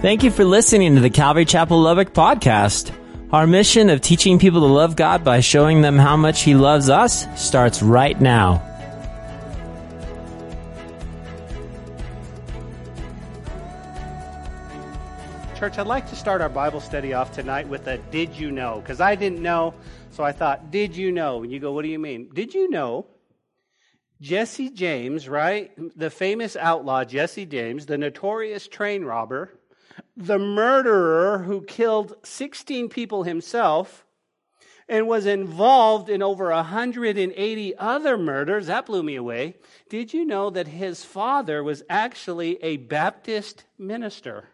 Thank you for listening to the Calvary Chapel Lubbock podcast. Our mission of teaching people to love God by showing them how much He loves us starts right now. Church, I'd like to start our Bible study off tonight with a did you know? Because I didn't know, so I thought, did you know? And you go, what do you mean? Did you know Jesse James, right? The famous outlaw Jesse James, the notorious train robber, the murderer who killed 16 people himself and was involved in over 180 other murders. That blew me away. Did you know that his father was actually a Baptist minister?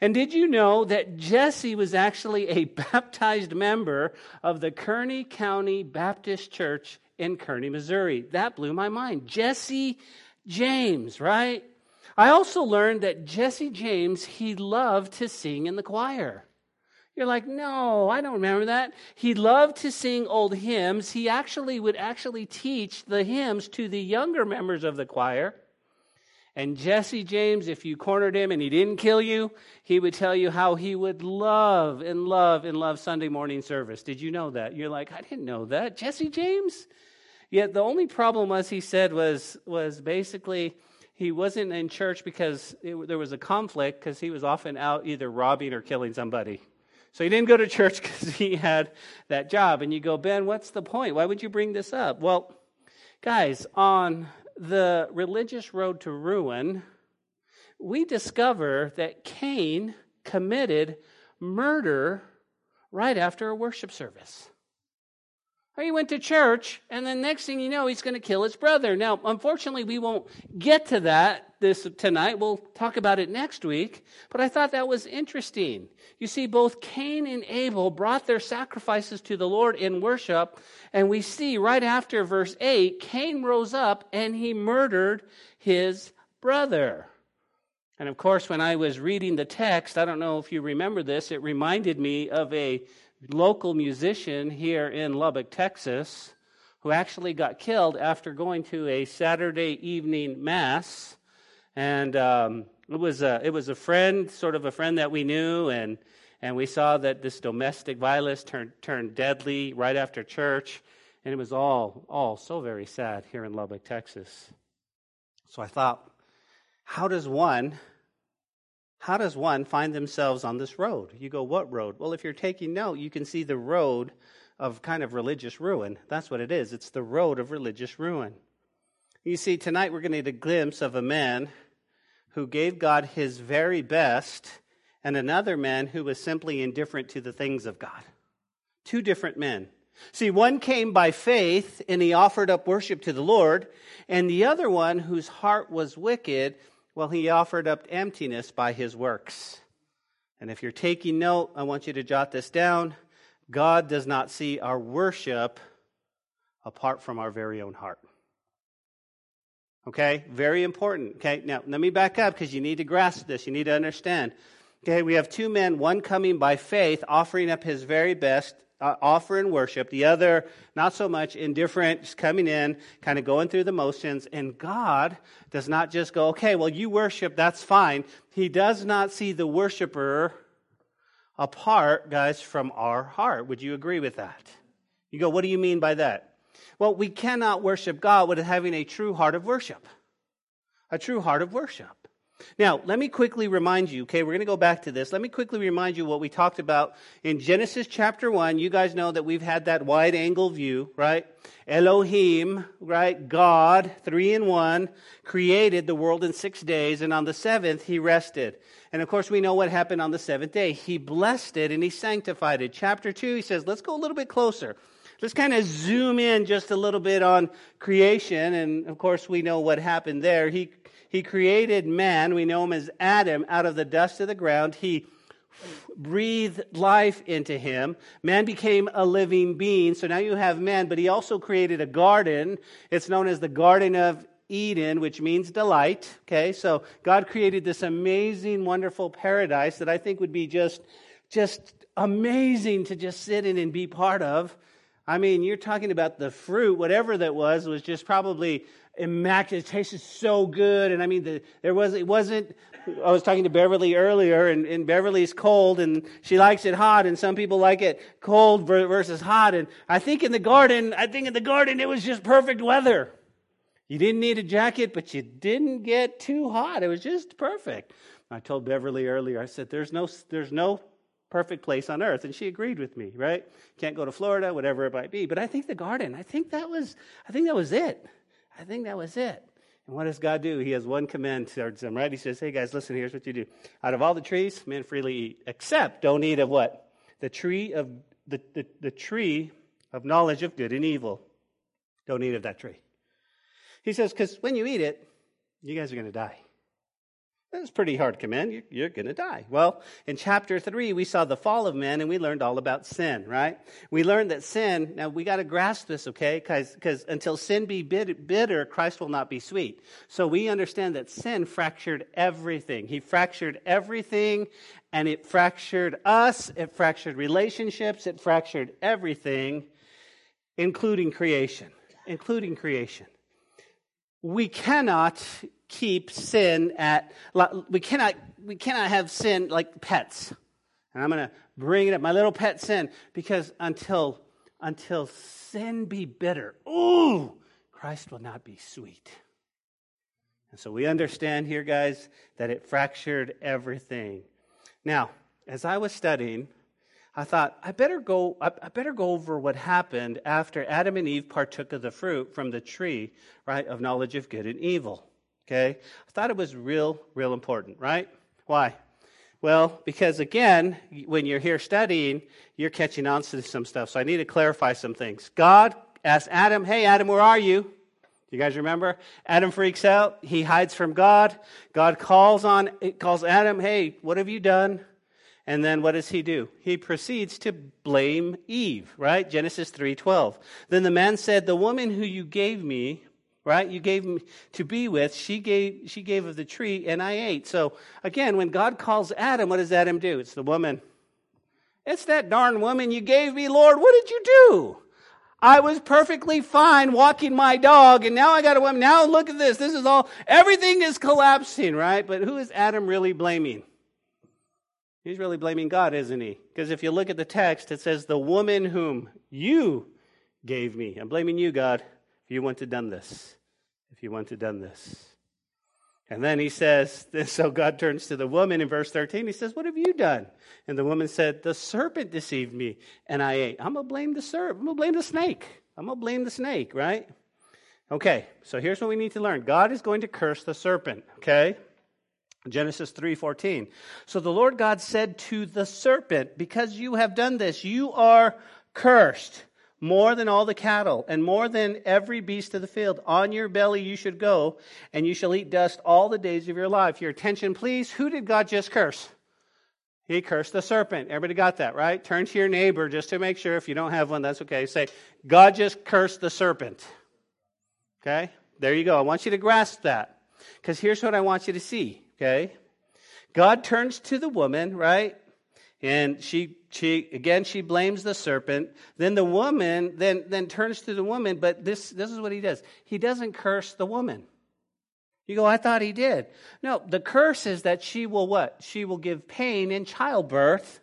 And did you know that Jesse was actually a baptized member of the Kearney County Baptist Church in Kearney, Missouri? That blew my mind. Jesse James, right? I also learned that Jesse James, he loved to sing in the choir. You're like, no, I don't remember that. He loved to sing old hymns. He actually would actually teach the hymns to the younger members of the choir. And Jesse James, if you cornered him and he didn't kill you, he would tell you how he would love and love and love Sunday morning service. Did you know that? You're like, I didn't know that. Jesse James? Yet the only problem was he said was was basically he wasn't in church because it, there was a conflict because he was often out either robbing or killing somebody. So he didn't go to church because he had that job. And you go, Ben, what's the point? Why would you bring this up? Well, guys, on the religious road to ruin, we discover that Cain committed murder right after a worship service. Or he went to church, and then next thing you know, he's going to kill his brother. Now, unfortunately, we won't get to that this tonight. We'll talk about it next week. But I thought that was interesting. You see, both Cain and Abel brought their sacrifices to the Lord in worship, and we see right after verse 8, Cain rose up and he murdered his brother. And of course, when I was reading the text, I don't know if you remember this, it reminded me of a local musician here in Lubbock, Texas, who actually got killed after going to a Saturday evening mass. And um, it was a, it was a friend, sort of a friend that we knew, and and we saw that this domestic violence turned turned deadly right after church, and it was all all so very sad here in Lubbock, Texas. So I thought, how does one how does one find themselves on this road? You go, what road? Well, if you're taking note, you can see the road of kind of religious ruin. That's what it is. It's the road of religious ruin. You see, tonight we're going to get a glimpse of a man who gave God his very best and another man who was simply indifferent to the things of God. Two different men. See, one came by faith and he offered up worship to the Lord, and the other one, whose heart was wicked, well, he offered up emptiness by his works. And if you're taking note, I want you to jot this down. God does not see our worship apart from our very own heart. Okay? Very important. Okay? Now, let me back up because you need to grasp this. You need to understand. Okay? We have two men, one coming by faith, offering up his very best, uh, offer and worship. The other, not so much, indifferent, just coming in, kind of going through the motions. And God does not just go, okay, well, you worship, that's fine. He does not see the worshiper apart, guys, from our heart. Would you agree with that? You go, what do you mean by that? Well, we cannot worship God without having a true heart of worship. A true heart of worship. Now, let me quickly remind you, okay, we're going to go back to this. Let me quickly remind you what we talked about in Genesis chapter 1. You guys know that we've had that wide angle view, right? Elohim, right? God, three in one, created the world in six days, and on the seventh, he rested. And of course, we know what happened on the seventh day. He blessed it and he sanctified it. Chapter 2, he says, let's go a little bit closer. Let's kind of zoom in just a little bit on creation. And of course, we know what happened there. He he created man, we know him as Adam, out of the dust of the ground. He breathed life into him. Man became a living being. So now you have man, but he also created a garden. It's known as the Garden of Eden, which means delight. Okay, so God created this amazing, wonderful paradise that I think would be just, just amazing to just sit in and be part of. I mean, you're talking about the fruit, whatever that was, was just probably immaculate. It tasted so good. And I mean, the, there was, it wasn't, I was talking to Beverly earlier, and, and Beverly's cold, and she likes it hot, and some people like it cold versus hot. And I think in the garden, I think in the garden, it was just perfect weather. You didn't need a jacket, but you didn't get too hot. It was just perfect. I told Beverly earlier, I said, there's no, there's no perfect place on earth. And she agreed with me, right? Can't go to Florida, whatever it might be. But I think the garden, I think that was, I think that was it. I think that was it. And what does God do? He has one command towards them, right? He says, Hey guys, listen, here's what you do. Out of all the trees, men freely eat, except don't eat of what? The tree of the, the, the tree of knowledge of good and evil. Don't eat of that tree. He says, because when you eat it, you guys are going to die. That's a pretty hard command. You're, going to die. Well, in chapter 3, we saw the fall of man and we learned all about sin, right? We learned that sin, now we got to grasp this, okay? Because until sin be bitter, Christ will not be sweet. So we understand that sin fractured everything. He fractured everything and it fractured us, it fractured relationships, it fractured everything, including creation. Including creation we cannot keep sin at we cannot we cannot have sin like pets and i'm going to bring it up my little pet sin because until until sin be bitter ooh christ will not be sweet and so we understand here guys that it fractured everything now as i was studying I thought I better go. I better go over what happened after Adam and Eve partook of the fruit from the tree, right, of knowledge of good and evil. Okay, I thought it was real, real important, right? Why? Well, because again, when you're here studying, you're catching on to some stuff. So I need to clarify some things. God asked Adam, "Hey, Adam, where are you?" You guys remember? Adam freaks out. He hides from God. God calls on calls Adam, "Hey, what have you done?" And then what does he do? He proceeds to blame Eve, right? Genesis 3:12. Then the man said, "The woman who you gave me, right? You gave me to be with, she gave she gave of the tree and I ate." So again, when God calls Adam, what does Adam do? It's the woman. It's that darn woman you gave me, Lord. What did you do? I was perfectly fine walking my dog, and now I got a woman. Now look at this. This is all, everything is collapsing, right? But who is Adam really blaming? He's really blaming God, isn't he? Because if you look at the text, it says, The woman whom you gave me. I'm blaming you, God, you wouldn't have done this. You wouldn't have done this. And then he says, so God turns to the woman in verse 13. He says, What have you done? And the woman said, The serpent deceived me, and I ate. I'm going to blame the serpent. I'm going to blame the snake. I'm going to blame the snake, right? Okay, so here's what we need to learn God is going to curse the serpent, okay? Genesis 3:14. So the Lord God said to the serpent, because you have done this, you are cursed more than all the cattle and more than every beast of the field. On your belly you should go, and you shall eat dust all the days of your life. Your attention, please. Who did God just curse? He cursed the serpent. Everybody got that, right? Turn to your neighbor just to make sure. If you don't have one, that's okay. Say, God just cursed the serpent. Okay? There you go. I want you to grasp that. Because here's what I want you to see. Okay? God turns to the woman, right? And she, she again, she blames the serpent. Then the woman then, then turns to the woman, but this, this is what he does. He doesn't curse the woman. You go, I thought he did. No, the curse is that she will what? She will give pain in childbirth,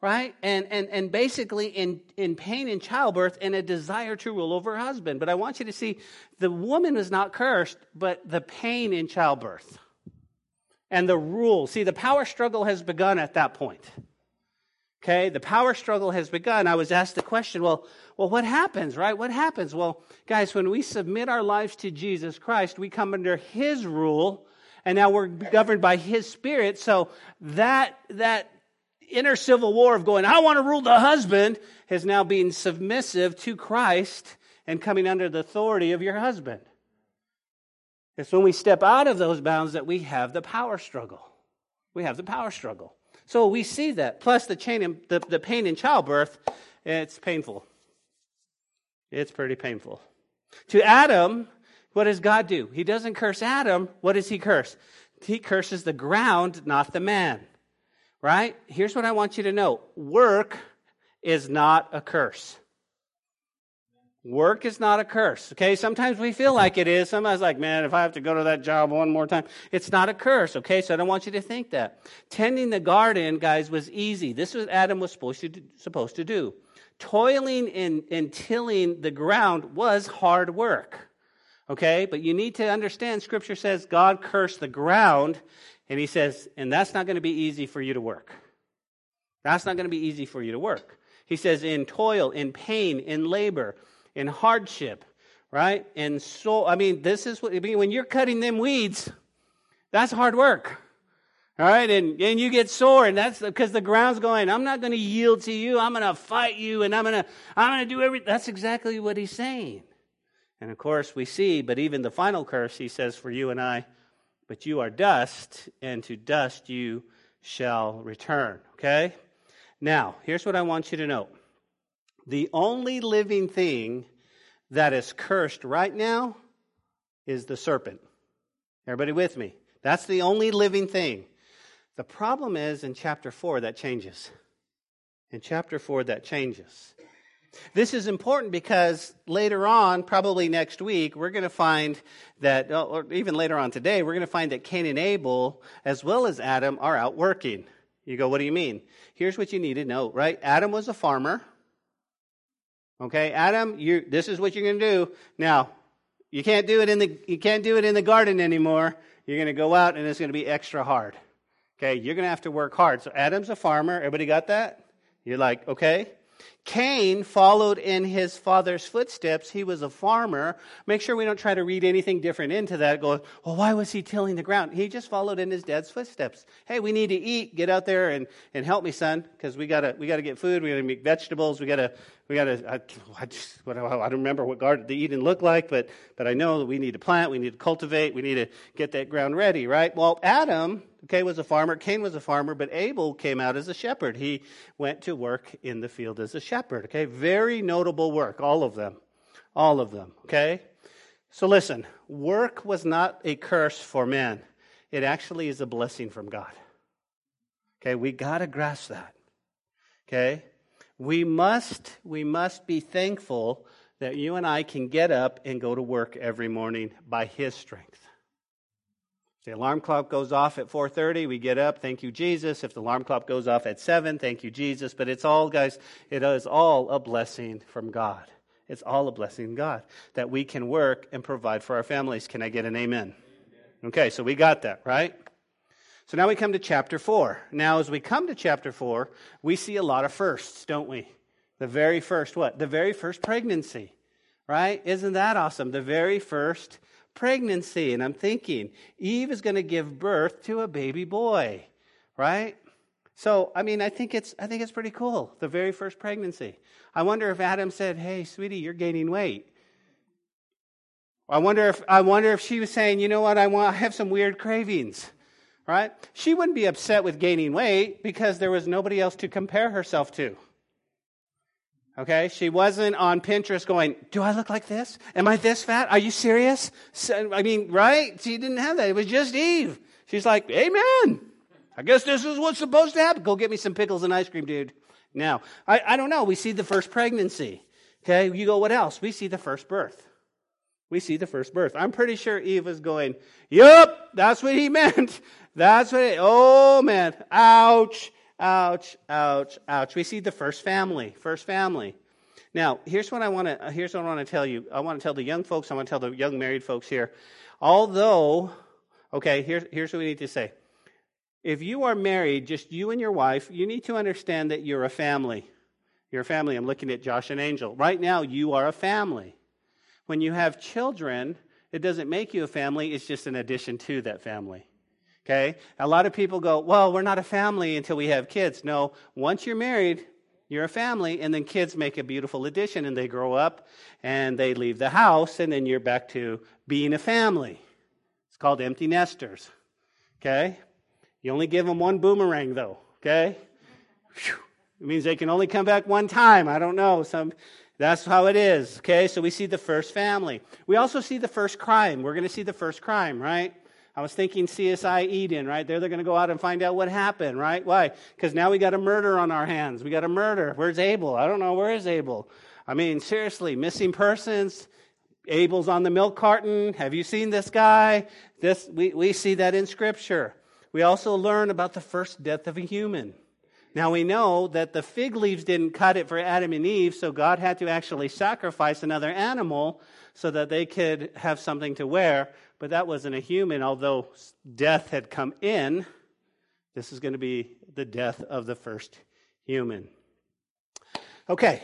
right? And, and, and basically in, in pain in childbirth and a desire to rule over her husband. But I want you to see the woman is not cursed, but the pain in childbirth and the rule. See, the power struggle has begun at that point. Okay, the power struggle has begun. I was asked the question, well, well, what happens, right? What happens? Well, guys, when we submit our lives to Jesus Christ, we come under His rule, and now we're governed by His Spirit. So that that inner civil war of going, I want to rule the husband, has now been submissive to Christ and coming under the authority of your husband. It's when we step out of those bounds that we have the power struggle. We have the power struggle. So we see that. Plus the, chain in, the, the pain in childbirth, it's painful. It's pretty painful. To Adam, what does God do? He doesn't curse Adam. What does he curse? He curses the ground, not the man. Right? Here's what I want you to know work is not a curse. Work is not a curse. Okay. Sometimes we feel like it is. Sometimes like, man, if I have to go to that job one more time, it's not a curse. Okay. So I don't want you to think that. Tending the garden, guys, was easy. This was Adam was supposed to do, supposed to do. Toiling and, and tilling the ground was hard work. Okay. But you need to understand scripture says God cursed the ground and he says, and that's not going to be easy for you to work. That's not going to be easy for you to work. He says, in toil, in pain, in labor in hardship, right? And so, I mean, this is what, I mean, when you're cutting them weeds, that's hard work. All right, and, and you get sore, and that's because the ground's going, I'm not going to yield to you. I'm going to fight you, and I'm going to, I'm going to do everything. That's exactly what he's saying. And of course, we see, but even the final curse, he says, for you and I, but you are dust, and to dust you shall return. Okay? Now, here's what I want you to know the only living thing that is cursed right now is the serpent. Everybody with me? That's the only living thing. The problem is in chapter 4 that changes. In chapter 4 that changes. This is important because later on, probably next week, we're going to find that, oh, or even later on today, we're going to find that Cain and Abel, as well as Adam, are out working. You go, what do you mean? Here's what you need to know, right? Adam was a farmer. Okay, Adam, you this is what you're going to do. Now, you can't do it in the you can't do it in the garden anymore. You're going to go out and it's going to be extra hard. Okay, you're going to have to work hard. So Adam's a farmer. Everybody got that? You're like, okay. Cain followed in his father's footsteps. He was a farmer. Make sure we don't try to read anything different into that. Go, well, why was he tilling the ground? He just followed in his dad's footsteps. Hey, we need to eat. Get out there and, and help me, son, because we gotta we gotta get food. We gotta make vegetables. We gotta we gotta. I, I, just, I don't remember what garden the Eden looked like, but but I know that we need to plant. We need to cultivate. We need to get that ground ready, right? Well, Adam okay, was a farmer. Cain was a farmer, but Abel came out as a shepherd. He went to work in the field as a shepherd. Okay, very notable work, all of them. All of them, okay? So listen, work was not a curse for men, it actually is a blessing from God. Okay, we got to grasp that. Okay? We must we must be thankful that you and I can get up and go to work every morning by his strength. The alarm clock goes off at 4:30, we get up, thank you Jesus. If the alarm clock goes off at 7, thank you Jesus. But it's all guys, it is all a blessing from God. It's all a blessing God that we can work and provide for our families. Can I get an amen? Okay, so we got that, right? So now we come to chapter 4. Now as we come to chapter 4, we see a lot of firsts, don't we? The very first what? The very first pregnancy. Right? Isn't that awesome? The very first pregnancy. And I'm thinking, Eve is going to give birth to a baby boy, right? So, I mean, I think it's I think it's pretty cool. The very first pregnancy. I wonder if Adam said, "Hey, sweetie, you're gaining weight." I wonder if I wonder if she was saying, "You know what? I want I have some weird cravings." Right? She wouldn't be upset with gaining weight because there was nobody else to compare herself to. Okay, she wasn't on Pinterest going, Do I look like this? Am I this fat? Are you serious? I mean, right? She didn't have that. It was just Eve. She's like, Amen. I guess this is what's supposed to happen. Go get me some pickles and ice cream, dude. Now, I, I don't know. We see the first pregnancy. Okay, you go, What else? We see the first birth. We see the first birth. I'm pretty sure Eve was going, Yup, that's what he meant. That's what it, oh man, ouch. Ouch, ouch, ouch. We see the first family, first family. Now, here's what I want to here's what I want to tell you. I want to tell the young folks, I want to tell the young married folks here. Although, okay, here's here's what we need to say. If you are married, just you and your wife, you need to understand that you're a family. You're a family. I'm looking at Josh and Angel. Right now, you are a family. When you have children, it doesn't make you a family, it's just an addition to that family. Okay? A lot of people go, well, we're not a family until we have kids. No, once you're married, you're a family, and then kids make a beautiful addition, and they grow up and they leave the house, and then you're back to being a family. It's called empty nesters. Okay? You only give them one boomerang, though. Okay? Whew. It means they can only come back one time. I don't know. Some, that's how it is. Okay? So we see the first family. We also see the first crime. We're going to see the first crime, right? I was thinking CSI Eden, right? There they're going to go out and find out what happened, right? Why? Because now we got a murder on our hands. We got a murder. Where's Abel? I don't know. Where is Abel? I mean, seriously, missing persons, Abel's on the milk carton. Have you seen this guy? This, we, we see that in Scripture. We also learn about the first death of a human. Now we know that the fig leaves didn't cut it for Adam and Eve, so God had to actually sacrifice another animal so that they could have something to wear. But that wasn't a human, although death had come in. This is going to be the death of the first human. Okay.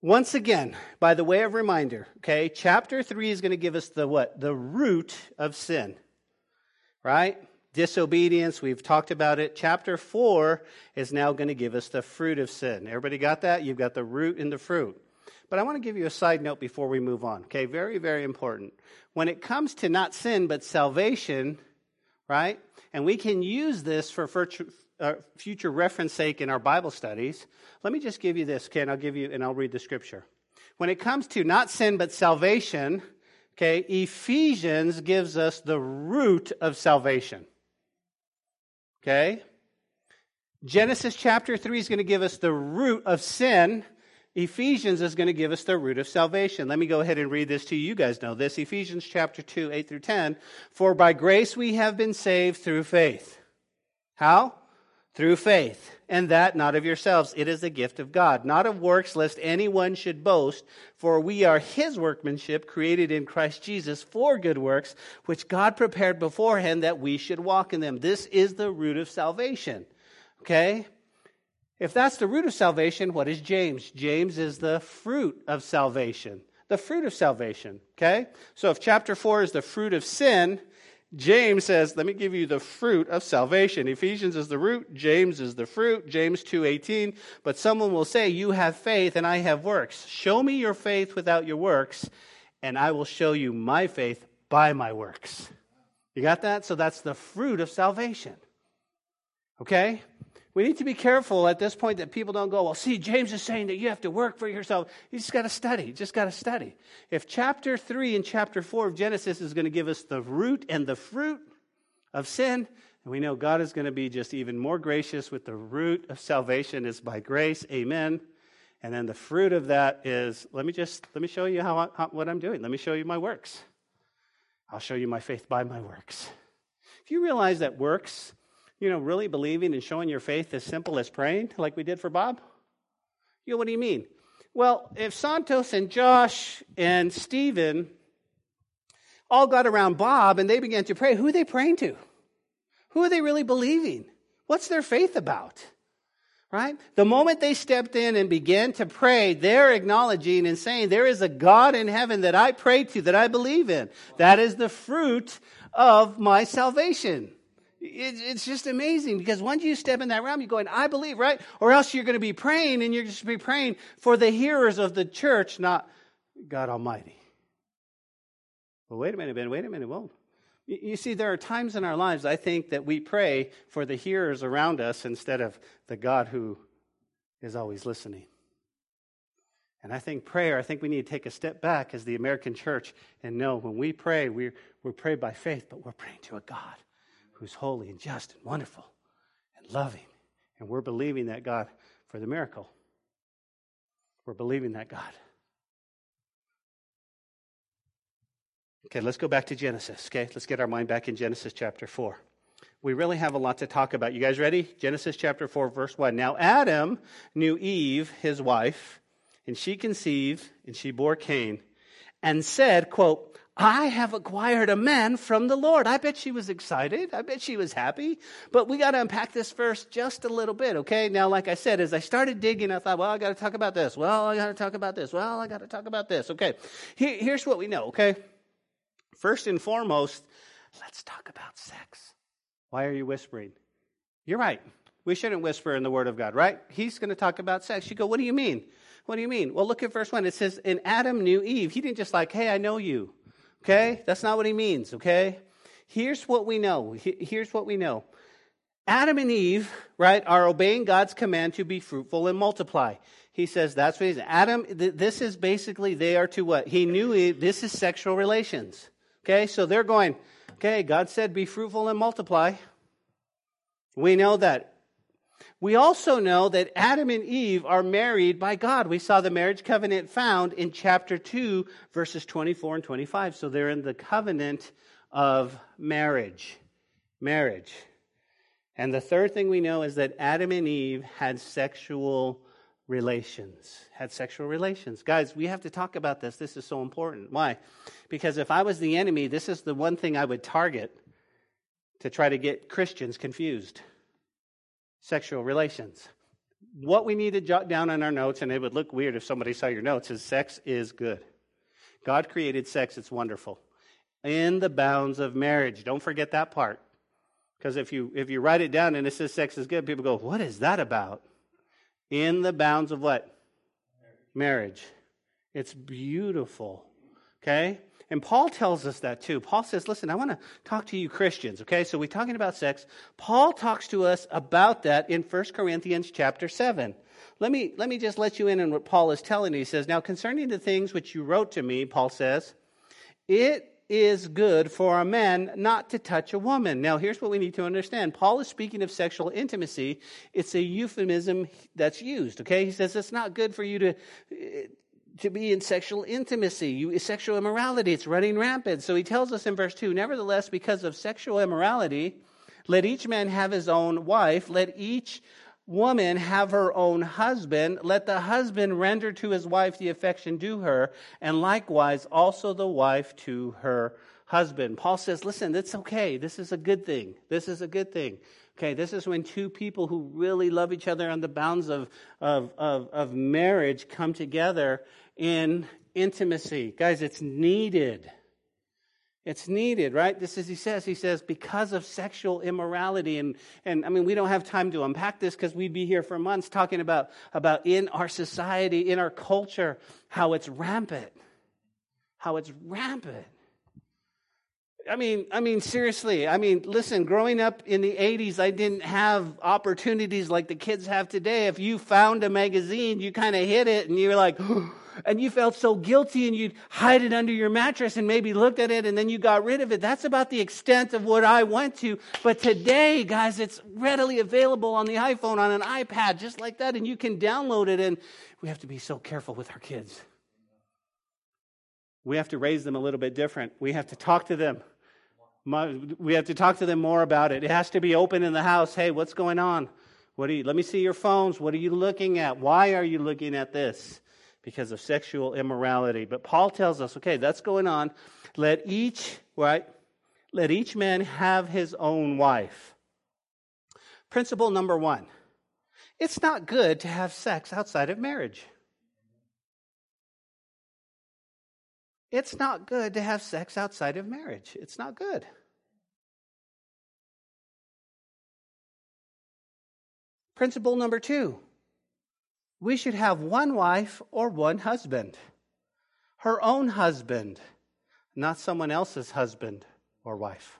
Once again, by the way of reminder, okay, chapter 3 is going to give us the what? The root of sin. Right? Disobedience, we've talked about it. Chapter 4 is now going to give us the fruit of sin. Everybody got that? You've got the root and the fruit. But I want to give you a side note before we move on. Okay, very, very important. When it comes to not sin, but salvation, right? And we can use this for uh, future reference sake in our Bible studies. Let me just give you this, okay, and I'll give you, and I'll read the scripture. When it comes to not sin, but salvation, okay, Ephesians gives us the root of salvation. Okay? Genesis chapter 3 is going to give us the root of sin. Ephesians is going to give us the root of salvation. Let me go ahead and read this to you. You guys know this. Ephesians chapter 2, 8 through 10. For by grace we have been saved through faith. How? Through faith. And that not of yourselves. It is a gift of God, not of works, lest anyone should boast. For we are his workmanship, created in Christ Jesus for good works, which God prepared beforehand that we should walk in them. This is the root of salvation. Okay? If that's the root of salvation, what is James? James is the fruit of salvation. The fruit of salvation. Okay? So if chapter 4 is the fruit of sin, James says, let me give you the fruit of salvation. Ephesians is the root, James is the fruit, James 2:18. But someone will say, "You have faith and I have works. Show me your faith without your works, and I will show you my faith by my works." You got that? So that's the fruit of salvation. Okay? We need to be careful at this point that people don't go, well, see, James is saying that you have to work for yourself. You just got to study. You just got to study. If chapter 3 and chapter 4 of Genesis is going to give us the root and the fruit of sin, and we know God is going to be just even more gracious with the root of salvation is by grace. Amen. And then the fruit of that is, let me just, let me show you how, how what I'm doing. Let me show you my works. I'll show you my faith by my works. If you realize that works you know, really believing and showing your faith as simple as praying, like we did for Bob? You know, what do you mean? Well, if Santos and Josh and Stephen all got around Bob and they began to pray, who are they praying to? Who are they really believing? What's their faith about? Right? The moment they stepped in and began to pray, they're acknowledging and saying, There is a God in heaven that I pray to, that I believe in. That is the fruit of my salvation. It's just amazing because once you step in that realm, you're going, I believe, right? Or else you're going to be praying and you're just be praying for the hearers of the church, not God Almighty. Well, wait a minute, Ben, wait a minute. Well, you see, there are times in our lives, I think, that we pray for the hearers around us instead of the God who is always listening. And I think prayer, I think we need to take a step back as the American church and know when we pray, we we pray by faith, but we're praying to a God who's holy and just and wonderful and loving. And we're believing that God for the miracle. We're believing that God. Okay, let's go back to Genesis. Okay, let's get our mind back in Genesis chapter 4. We really have a lot to talk about. You guys ready? Genesis chapter 4, verse 1. Now, Adam knew Eve, his wife, and she conceived, and she bore Cain, and said, quote, I have acquired a man from the Lord. I bet she was excited. I bet she was happy. But we got to unpack this verse just a little bit, okay? Now, like I said, as I started digging, I thought, well, I got to talk about this. Well, I got to talk about this. Well, I got to talk about this. Okay. here's what we know, okay? First and foremost, let's talk about sex. Why are you whispering? You're right. We shouldn't whisper in the Word of God, right? He's going to talk about sex. You go, what do you mean? What do you mean? Well, look at verse 1. It says, And Adam knew Eve. He didn't just like, hey, I know you. Okay? That's not what he means, okay? Here's what we know. Here's what we know. Adam and Eve, right, are obeying God's command to be fruitful and multiply. He says that's what he's Adam, this is basically they are to what? He knew this is sexual relations. Okay? So they're going, okay, God said be fruitful and multiply. We know that We also know that Adam and Eve are married by God. We saw the marriage covenant found in chapter 2, verses 24 and 25. So they're in the covenant of marriage. Marriage. And the third thing we know is that Adam and Eve had sexual relations. Had sexual relations. Guys, we have to talk about this. This is so important. Why? Because if I was the enemy, this is the one thing I would target to try to get Christians confused sexual relations. What we need to jot down on our notes, and it would look weird if somebody saw your notes, is sex is good. God created sex, it's wonderful. In the bounds of marriage. Don't forget that part. Because if you if you write it down and it says sex is good, people go, What is that about? In the bounds of what? Marriage. It's beautiful. Okay? And Paul tells us that too. Paul says, listen, I want to talk to you Christians, okay? So we're talking about sex. Paul talks to us about that in 1 Corinthians chapter 7. Let me, let me just let you in on what Paul is telling you. He says, Now concerning the things which you wrote to me, Paul says, it is good for a man not to touch a woman. Now, here's what we need to understand. Paul is speaking of sexual intimacy. It's a euphemism that's used, okay? He says it's not good for you to to be in sexual intimacy, you, sexual immorality. It's running rampant. So he tells us in verse 2 Nevertheless, because of sexual immorality, let each man have his own wife, let each woman have her own husband, let the husband render to his wife the affection due her, and likewise also the wife to her husband. Paul says, listen, that's okay. This is a good thing. This is a good thing. Okay, this is when two people who really love each other on the bounds of, of, of, of marriage come together in intimacy. Guys, it's needed. It's needed, right? This is, he says, he says, because of sexual immorality. And, and I mean, we don't have time to unpack this because we'd be here for months talking about, about in our society, in our culture, how it's rampant. How it's rampant. I mean, I mean, seriously. I mean, listen, growing up in the 80s, I didn't have opportunities like the kids have today. If you found a magazine, you kind of hit it and you were like, and you felt so guilty and you'd hide it under your mattress and maybe looked at it and then you got rid of it. That's about the extent of what I went to. But today, guys, it's readily available on the iPhone, on an iPad, just like that, and you can download it. And we have to be so careful with our kids. We have to raise them a little bit different. We have to talk to them. We have to talk to them more about it. It has to be open in the house. Hey, what's going on? What are you, let me see your phones. What are you looking at? Why are you looking at this? because of sexual immorality. But Paul tells us, okay, that's going on. Let each, right? Let each man have his own wife. Principle number one it's not good to have sex outside of marriage. It's not good to have sex outside of marriage. It's not good. Principle number two we should have one wife or one husband. Her own husband, not someone else's husband or wife.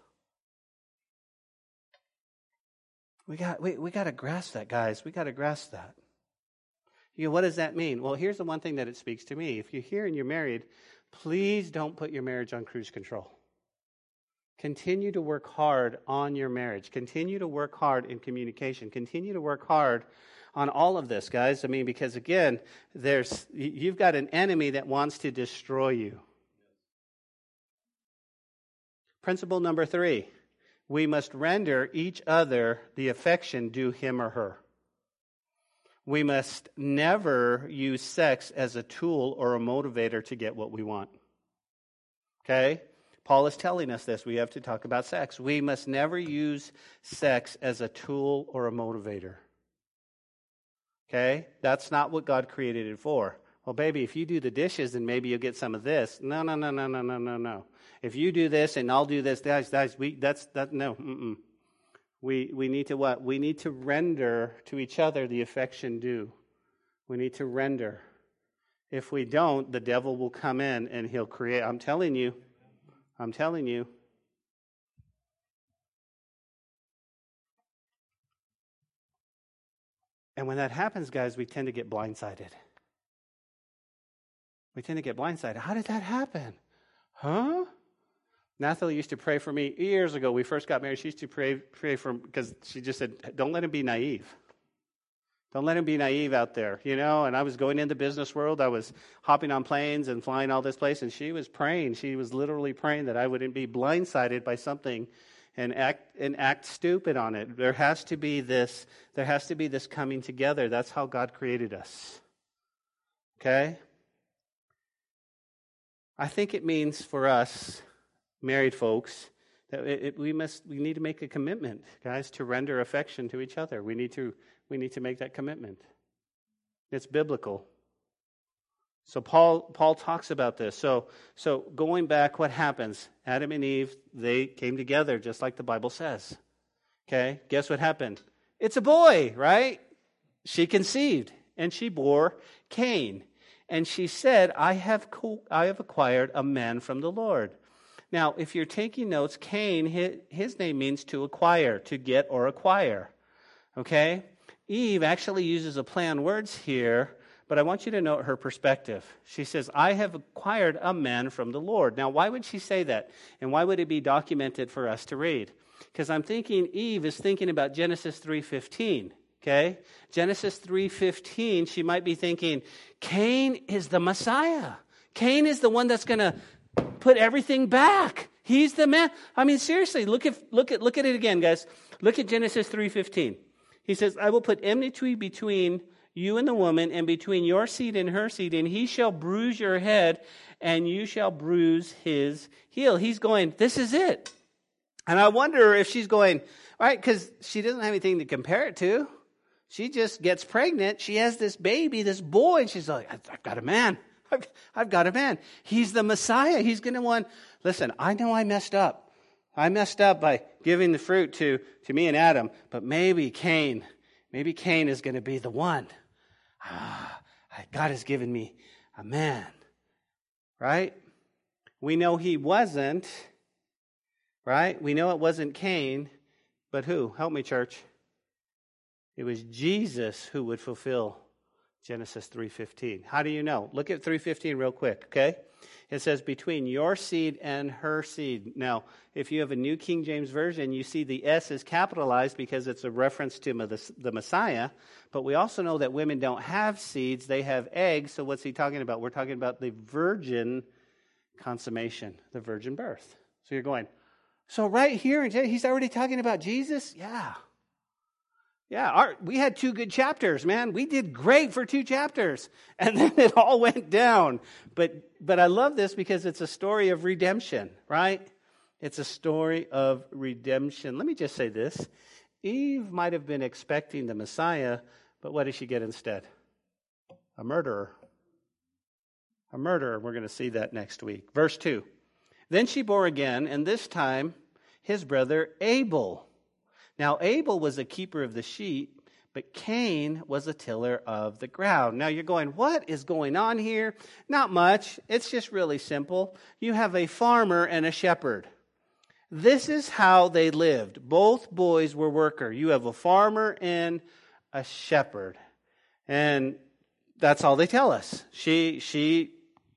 We got, we, we got to grasp that, guys. We got to grasp that. You know, what does that mean? Well, here's the one thing that it speaks to me. If you're here and you're married, please don't put your marriage on cruise control. Continue to work hard on your marriage. Continue to work hard in communication. Continue to work hard on all of this, guys. I mean, because again, there's you've got an enemy that wants to destroy you. Principle number three we must render each other the affection due him or her. We must never use sex as a tool or a motivator to get what we want. Okay? Paul is telling us this. We have to talk about sex. We must never use sex as a tool or a motivator. Okay? That's not what God created it for. Well, baby, if you do the dishes, then maybe you'll get some of this. No, no, no, no, no, no, no, no. If you do this and I'll do this, guys, guys, we, that's, that, no, mm-mm. We, we need to what? We need to render to each other the affection due. We need to render. If we don't, the devil will come in and he'll create. I'm telling you. I'm telling you. And when that happens, guys, we tend to get blindsided. We tend to get blindsided. How did that happen? Huh? Nathalie used to pray for me years ago. We first got married. She used to pray, pray for because she just said, "Don't let him be naive." Don't let him be naive out there, you know. And I was going in the business world. I was hopping on planes and flying all this place, and she was praying. She was literally praying that I wouldn't be blindsided by something and act and act stupid on it. There has to be this. There has to be this coming together. That's how God created us. Okay. I think it means for us, married folks, that it, it, we must we need to make a commitment, guys, to render affection to each other. We need to we need to make that commitment. It's biblical. So Paul Paul talks about this. So so going back, what happens? Adam and Eve, they came together just like the Bible says. Okay? Guess what happened? It's a boy, right? She conceived and she bore Cain. And she said, I have, co- I have acquired a man from the Lord. Now, if you're taking notes, Cain, his, name means to acquire, to get or acquire. Okay? Eve actually uses a play on words here, but I want you to note her perspective. She says, I have acquired a man from the Lord. Now, why would she say that? And why would it be documented for us to read? Because I'm thinking Eve is thinking about Genesis 3:15. Okay? Genesis 3:15, she might be thinking, Cain is the Messiah. Cain is the one that's going to put everything back. He's the man. I mean, seriously, look at look at look at it again, guys. Look at Genesis 3:15. He says, I will put enmity between you and the woman, and between your seed and her seed, and he shall bruise your head, and you shall bruise his heel. He's going, This is it. And I wonder if she's going, right, because she doesn't have anything to compare it to. She just gets pregnant. She has this baby, this boy, and she's like, I've got a man. I've, I've got a man. He's the Messiah. He's going to want, listen, I know I messed up. I messed up by giving the fruit to, to me and Adam, but maybe Cain, maybe Cain is going to be the one. Ah, God has given me a man. Right? We know he wasn't. Right? We know it wasn't Cain, but who? Help me, church. It was Jesus who would fulfill Genesis 3:15. How do you know? Look at 3:15 real quick, okay? It says between your seed and her seed. Now, if you have a New King James version, you see the S is capitalized because it's a reference to the Messiah, but we also know that women don't have seeds, they have eggs. So what's he talking about? We're talking about the virgin consummation, the virgin birth. So you're going, so right here, he's already talking about Jesus? Yeah. Yeah, our, we had two good chapters, man. We did great for two chapters. And then it all went down. But, but I love this because it's a story of redemption, right? It's a story of redemption. Let me just say this Eve might have been expecting the Messiah, but what did she get instead? A murderer. A murderer. We're going to see that next week. Verse 2. Then she bore again, and this time his brother Abel. Now, Abel was a keeper of the sheep, but Cain was a tiller of the ground. Now, you're going, what is going on here? Not much. It's just really simple. You have a farmer and a shepherd. This is how they lived. Both boys were worker. You have a farmer and a shepherd. And that's all they tell us. She, she,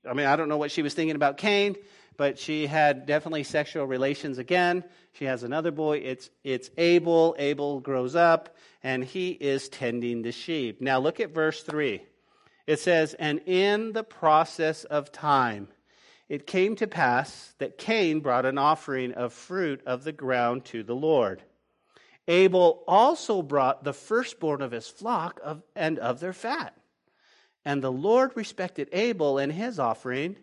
I mean, I don't know what she was thinking about Cain but she had definitely sexual relations again. She has another boy. It's, it's Abel. Abel grows up, and he is tending the sheep. Now look at verse 3. It says, And in the process of time, it came to pass that Cain brought an offering of fruit of the ground to the Lord. Abel also brought the firstborn of his flock of, and of their fat. And the Lord respected Abel and his offering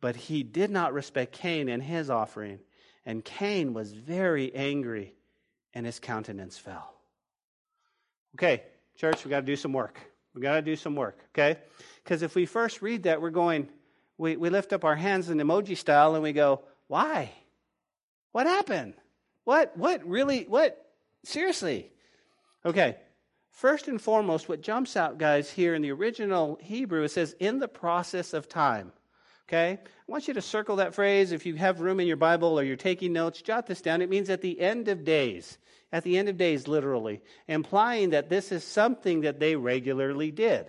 but he did not respect Cain and his offering. And Cain was very angry, and his countenance fell. Okay, church, we got to do some work. We got to do some work, okay? Because if we first read that, we're going, we, we lift up our hands in emoji style and we go, why? What happened? What, what really, what? Seriously. Okay, first and foremost, what jumps out, guys, here in the original Hebrew, it says, in the process of time. Okay? I want you to circle that phrase. If you have room in your Bible or you're taking notes, jot this down. It means at the end of days. At the end of days, literally, implying that this is something that they regularly did.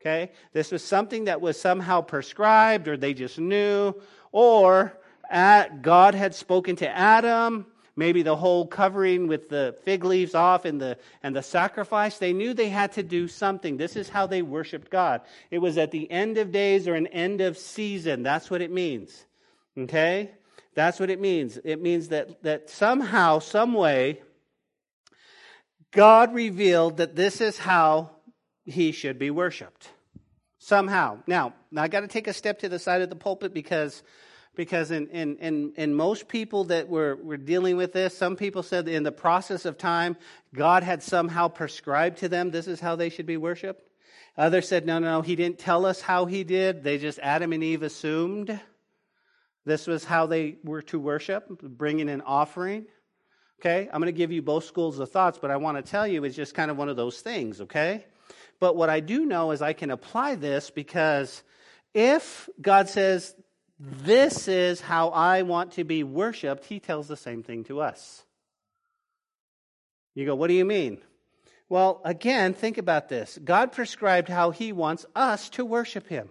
Okay? This was something that was somehow prescribed or they just knew, or God had spoken to Adam maybe the whole covering with the fig leaves off and the, and the sacrifice. They knew they had to do something. This is how they worshiped God. It was at the end of days or an end of season. That's what it means. Okay? That's what it means. It means that, that somehow, some way, God revealed that this is how he should be worshiped. Somehow. Now, I got to take a step to the side of the pulpit because because in, in, in, in most people that were, were dealing with this, some people said in the process of time, God had somehow prescribed to them this is how they should be worshiped. Others said, no, no, no, he didn't tell us how he did. They just, Adam and Eve assumed this was how they were to worship, bringing an offering. Okay, I'm going to give you both schools of thoughts, but I want to tell you it's just kind of one of those things, okay? But what I do know is I can apply this because if God says this is how I want to be worshiped, he tells the same thing to us. You go, what do you mean? Well, again, think about this. God prescribed how he wants us to worship him.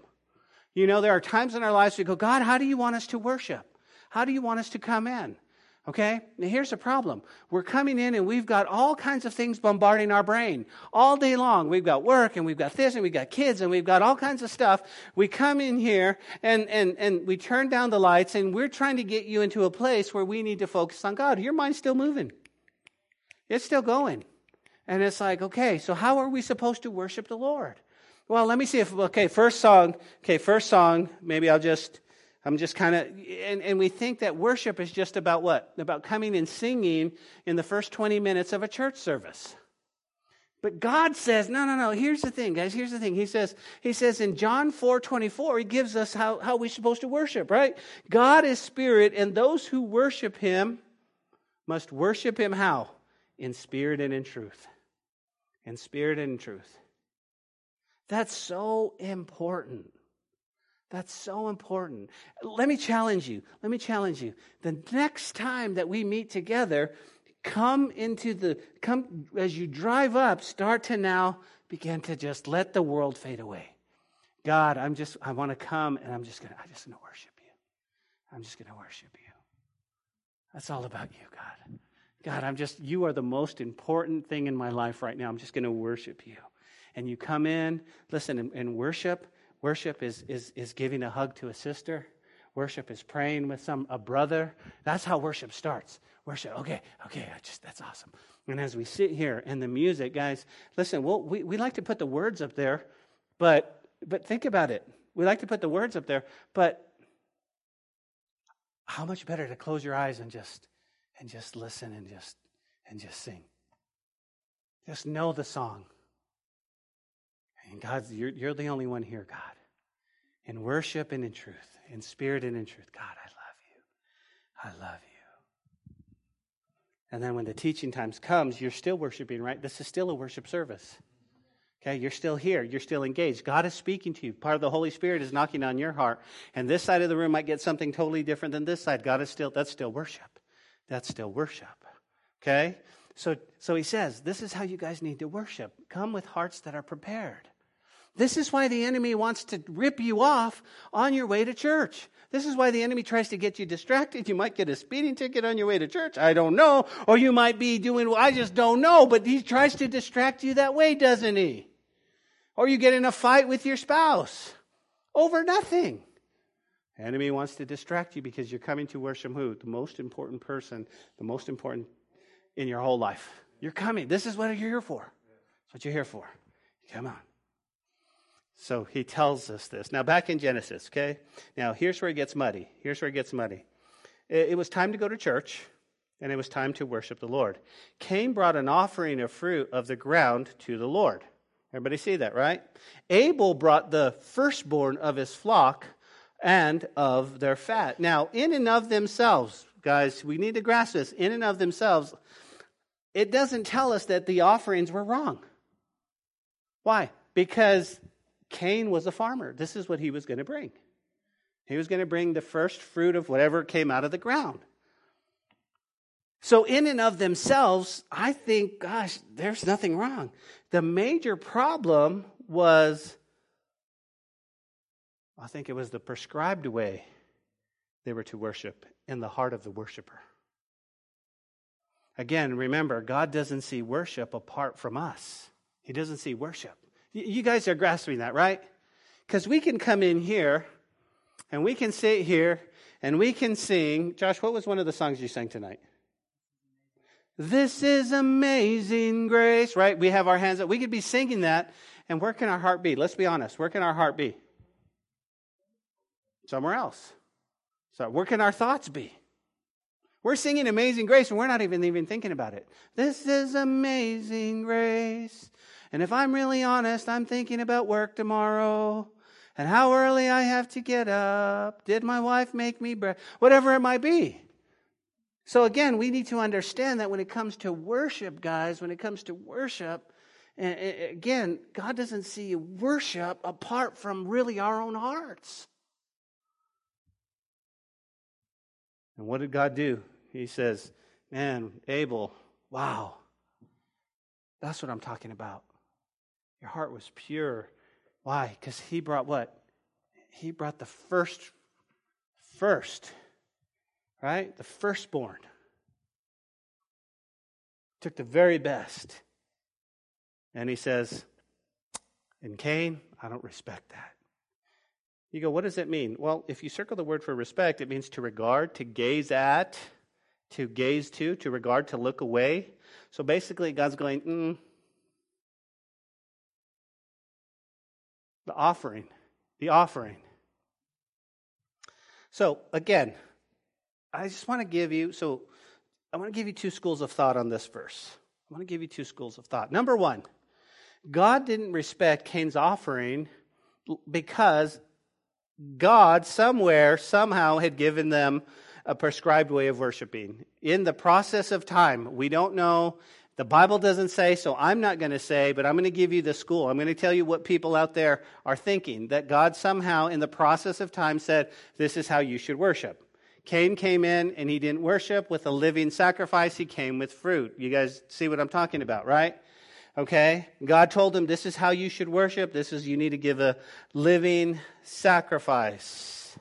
You know, there are times in our lives we go, God, how do you want us to worship? How do you want us to come in? Okay? Now here's the problem. We're coming in and we've got all kinds of things bombarding our brain all day long. We've got work and we've got this and we've got kids and we've got all kinds of stuff. We come in here and, and, and we turn down the lights and we're trying to get you into a place where we need to focus on God. Your mind's still moving. It's still going. And it's like, okay, so how are we supposed to worship the Lord? Well, let me see if, okay, first song, okay, first song, maybe I'll just, I'm just kind of, and, and we think that worship is just about what? About coming and singing in the first 20 minutes of a church service. But God says, no, no, no, here's the thing, guys, here's the thing. He says, he says in John 4 24, he gives us how, how we're supposed to worship, right? God is spirit, and those who worship him must worship him how? In spirit and in truth. In spirit and in truth. That's so important. That's so important. Let me challenge you. Let me challenge you. The next time that we meet together, come into the, come, as you drive up, start to now begin to just let the world fade away. God, I'm just, I want to come and I'm just going to, I'm just going to worship you. I'm just going to worship you. That's all about you, God. God, I'm just, you are the most important thing in my life right now. I'm just going to worship you. And you come in, listen, and, and worship Worship is, is, is giving a hug to a sister. Worship is praying with some a brother. That's how worship starts. Worship, okay, okay, I just that's awesome. And as we sit here and the music, guys, listen, we'll, we we like to put the words up there, but but think about it. We like to put the words up there, but how much better to close your eyes and just and just listen and just and just sing. Just know the song. And God, you're, you're the only one here, God. In worship and in truth, in spirit and in truth. God, I love you. I love you. And then when the teaching times comes, you're still worshiping, right? This is still a worship service. Okay, you're still here. You're still engaged. God is speaking to you. Part of the Holy Spirit is knocking on your heart. And this side of the room might get something totally different than this side. God is still, that's still worship. That's still worship. Okay? So, so he says, this is how you guys need to worship. Come with hearts that are prepared. This is why the enemy wants to rip you off on your way to church. This is why the enemy tries to get you distracted. You might get a speeding ticket on your way to church. I don't know. Or you might be doing, I just don't know. But he tries to distract you that way, doesn't he? Or you get in a fight with your spouse over nothing. The enemy wants to distract you because you're coming to worship who? The most important person, the most important in your whole life. You're coming. This is what you're here for. That's what you're here for. Come on. So he tells us this. Now, back in Genesis, okay? Now, here's where it gets muddy. Here's where it gets muddy. It, it was time to go to church, and it was time to worship the Lord. Cain brought an offering of fruit of the ground to the Lord. Everybody see that, right? Abel brought the firstborn of his flock and of their fat. Now, in and of themselves, guys, we need to grasp this. In and of themselves, it doesn't tell us that the offerings were wrong. Why? Because Cain was a farmer. This is what he was going to bring. He was going to bring the first fruit of whatever came out of the ground. So, in and of themselves, I think, gosh, there's nothing wrong. The major problem was, I think it was the prescribed way they were to worship in the heart of the worshiper. Again, remember, God doesn't see worship apart from us. He doesn't see worship. You guys are grasping that, right? Because we can come in here and we can sit here and we can sing. Josh, what was one of the songs you sang tonight? This is amazing grace, right? We have our hands up. We could be singing that, and where can our heart be? Let's be honest. Where can our heart be? Somewhere else. So, where can our thoughts be? We're singing Amazing Grace, and we're not even even thinking about it. This is amazing grace. And if I'm really honest, I'm thinking about work tomorrow and how early I have to get up. Did my wife make me bread? Whatever it might be. So again, we need to understand that when it comes to worship, guys, when it comes to worship, again, God doesn't see worship apart from really our own hearts. And what did God do? He says, Man, Abel, wow. That's what I'm talking about. Your heart was pure. Why? Because he brought what? He brought the first, first right? The firstborn. Took the very best. And he says, in Cain, I don't respect that. You go, what does that mean? Well, if you circle the word for respect, it means to regard, to gaze at, to gaze to, to regard, to look away. So basically, God's going, mm. The offering, the offering. So again, I just want to give you, so I want to give you two schools of thought on this verse. I want to give you two schools of thought. Number one, God didn't respect Cain's offering because God somewhere, somehow, had given them a prescribed way of worshiping. In the process of time, we don't know. The Bible doesn't say, so I'm not going to say, but I'm going to give you the school. I'm going to tell you what people out there are thinking that God somehow, in the process of time, said, this is how you should worship. Cain came in and he didn't worship with a living sacrifice, he came with fruit. You guys see what I'm talking about, right? Okay? God told him this is how you should worship. This is you need to give a living sacrifice.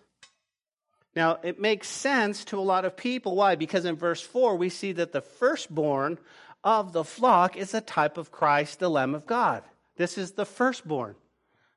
Now, it makes sense to a lot of people. Why? Because in verse 4, we see that the firstborn of the flock is a type of Christ, the Lamb of God. This is the firstborn.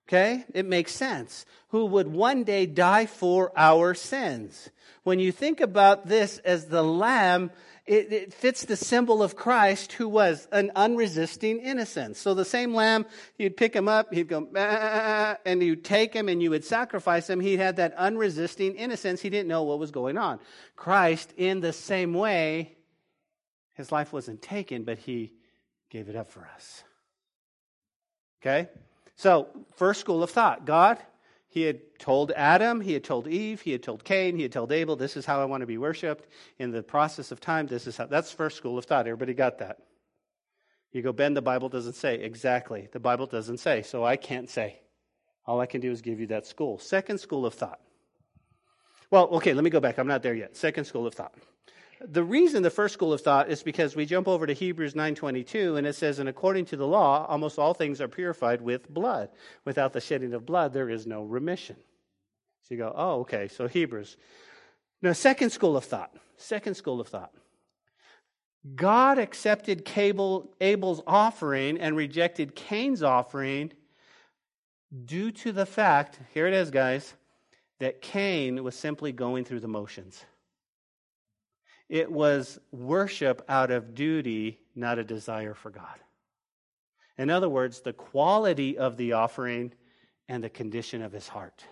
Okay? It makes sense. Who would one day die for our sins. When you think about this as the lamb, it, it, fits the symbol of Christ who was an unresisting innocence. So the same lamb, you'd pick him up, he'd go, ah, and you'd take him and you would sacrifice him. He had that unresisting innocence. He didn't know what was going on. Christ, in the same way, his life wasn't taken, but he gave it up for us. Okay? So, first school of thought God, he had told Adam, he had told Eve, he had told Cain, he had told Abel, this is how I want to be worshiped. In the process of time, this is how. That's first school of thought. Everybody got that? You go, Ben, the Bible doesn't say. Exactly. The Bible doesn't say, so I can't say. All I can do is give you that school. Second school of thought. Well, okay, let me go back. I'm not there yet. Second school of thought. The reason the first school of thought is because we jump over to Hebrews 9:22 and it says and according to the law almost all things are purified with blood. Without the shedding of blood there is no remission. So you go, "Oh, okay. So Hebrews." Now, second school of thought. Second school of thought. God accepted Abel's offering and rejected Cain's offering due to the fact, here it is, guys, that Cain was simply going through the motions. It was worship out of duty, not a desire for God. In other words, the quality of the offering and the condition of his heart.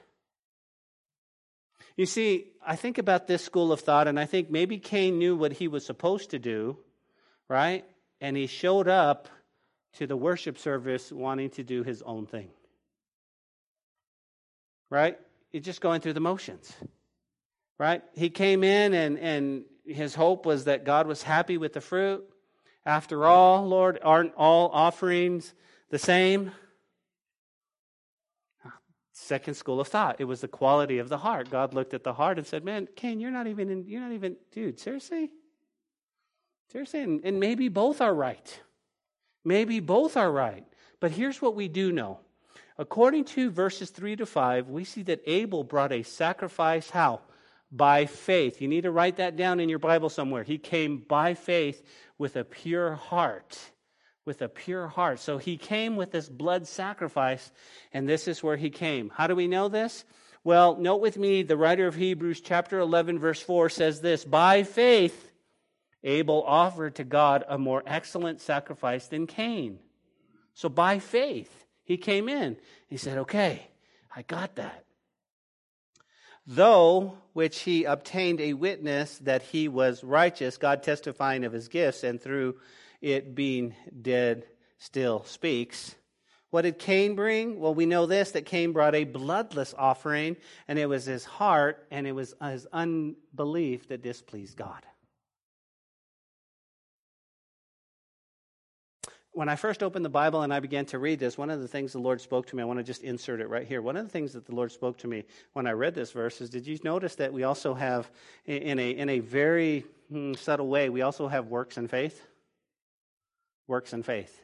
You see, I think about this school of thought, and I think maybe Cain knew what he was supposed to do, right? And he showed up to the worship service wanting to do his own thing. Right? He's just going through the motions. Right? He came in and, and his hope was that God was happy with the fruit. After all, Lord, aren't all offerings the same? Second school of thought. It was the quality of the heart. God looked at the heart and said, Man, Cain, you're not even in, you're not even, dude, seriously? Seriously? And, and maybe both are right. Maybe both are right. But here's what we do know. According to verses 3 to 5, we see that Abel brought a sacrifice how? By faith. You need to write that down in your Bible somewhere. He came by faith with a pure heart. With a pure heart. So he came with this blood sacrifice, and this is where he came. How do we know this? Well, note with me, the writer of Hebrews, chapter 11, verse 4 says this By faith, Abel offered to God a more excellent sacrifice than Cain. So by faith, he came in. He said, Okay, I got that. Though which he obtained a witness that he was righteous, God testifying of his gifts, and through it being dead still speaks. What did Cain bring? Well, we know this that Cain brought a bloodless offering, and it was his heart and it was his unbelief that displeased God. When I first opened the Bible and I began to read this, one of the things the Lord spoke to me, I want to just insert it right here. One of the things that the Lord spoke to me when I read this verse is did you notice that we also have, in a, in a very hmm, subtle way, we also have works and faith? Works and faith.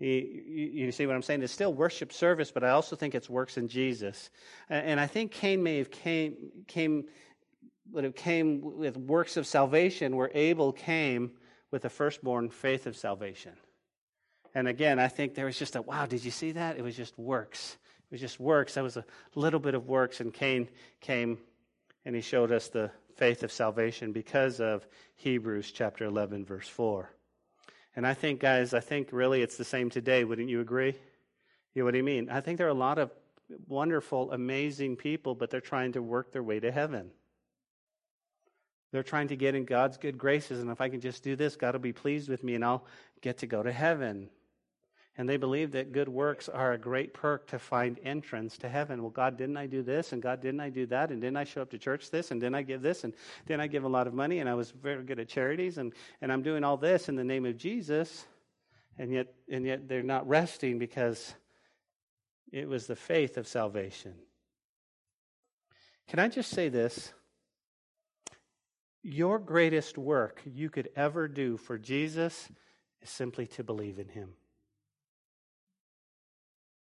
You, see what I'm saying? It's still worship service, but I also think it's works in Jesus. And I think Cain may have came, came would have came with works of salvation, where Abel came with the firstborn faith of salvation. And again, I think there was just a wow, did you see that? It was just works. It was just works. That was a little bit of works, and Cain came and he showed us the faith of salvation because of Hebrews chapter 11, verse 4. And I think, guys, I think really it's the same today. Wouldn't you agree? You know what I mean? I think there are a lot of wonderful, amazing people, but they're trying to work their way to heaven. They're trying to get in God's good graces, and if I can just do this, God will be pleased with me and I'll get to go to heaven. And they believe that good works are a great perk to find entrance to heaven. Well, God, didn't I do this? And God, didn't I do that? And didn't I show up to church this? And didn't I give this? And didn't I give a lot of money? And I was very good at charities. And, and I'm doing all this in the name of Jesus. And yet, and yet they're not resting because it was the faith of salvation. Can I just say this? Your greatest work you could ever do for Jesus is simply to believe in him.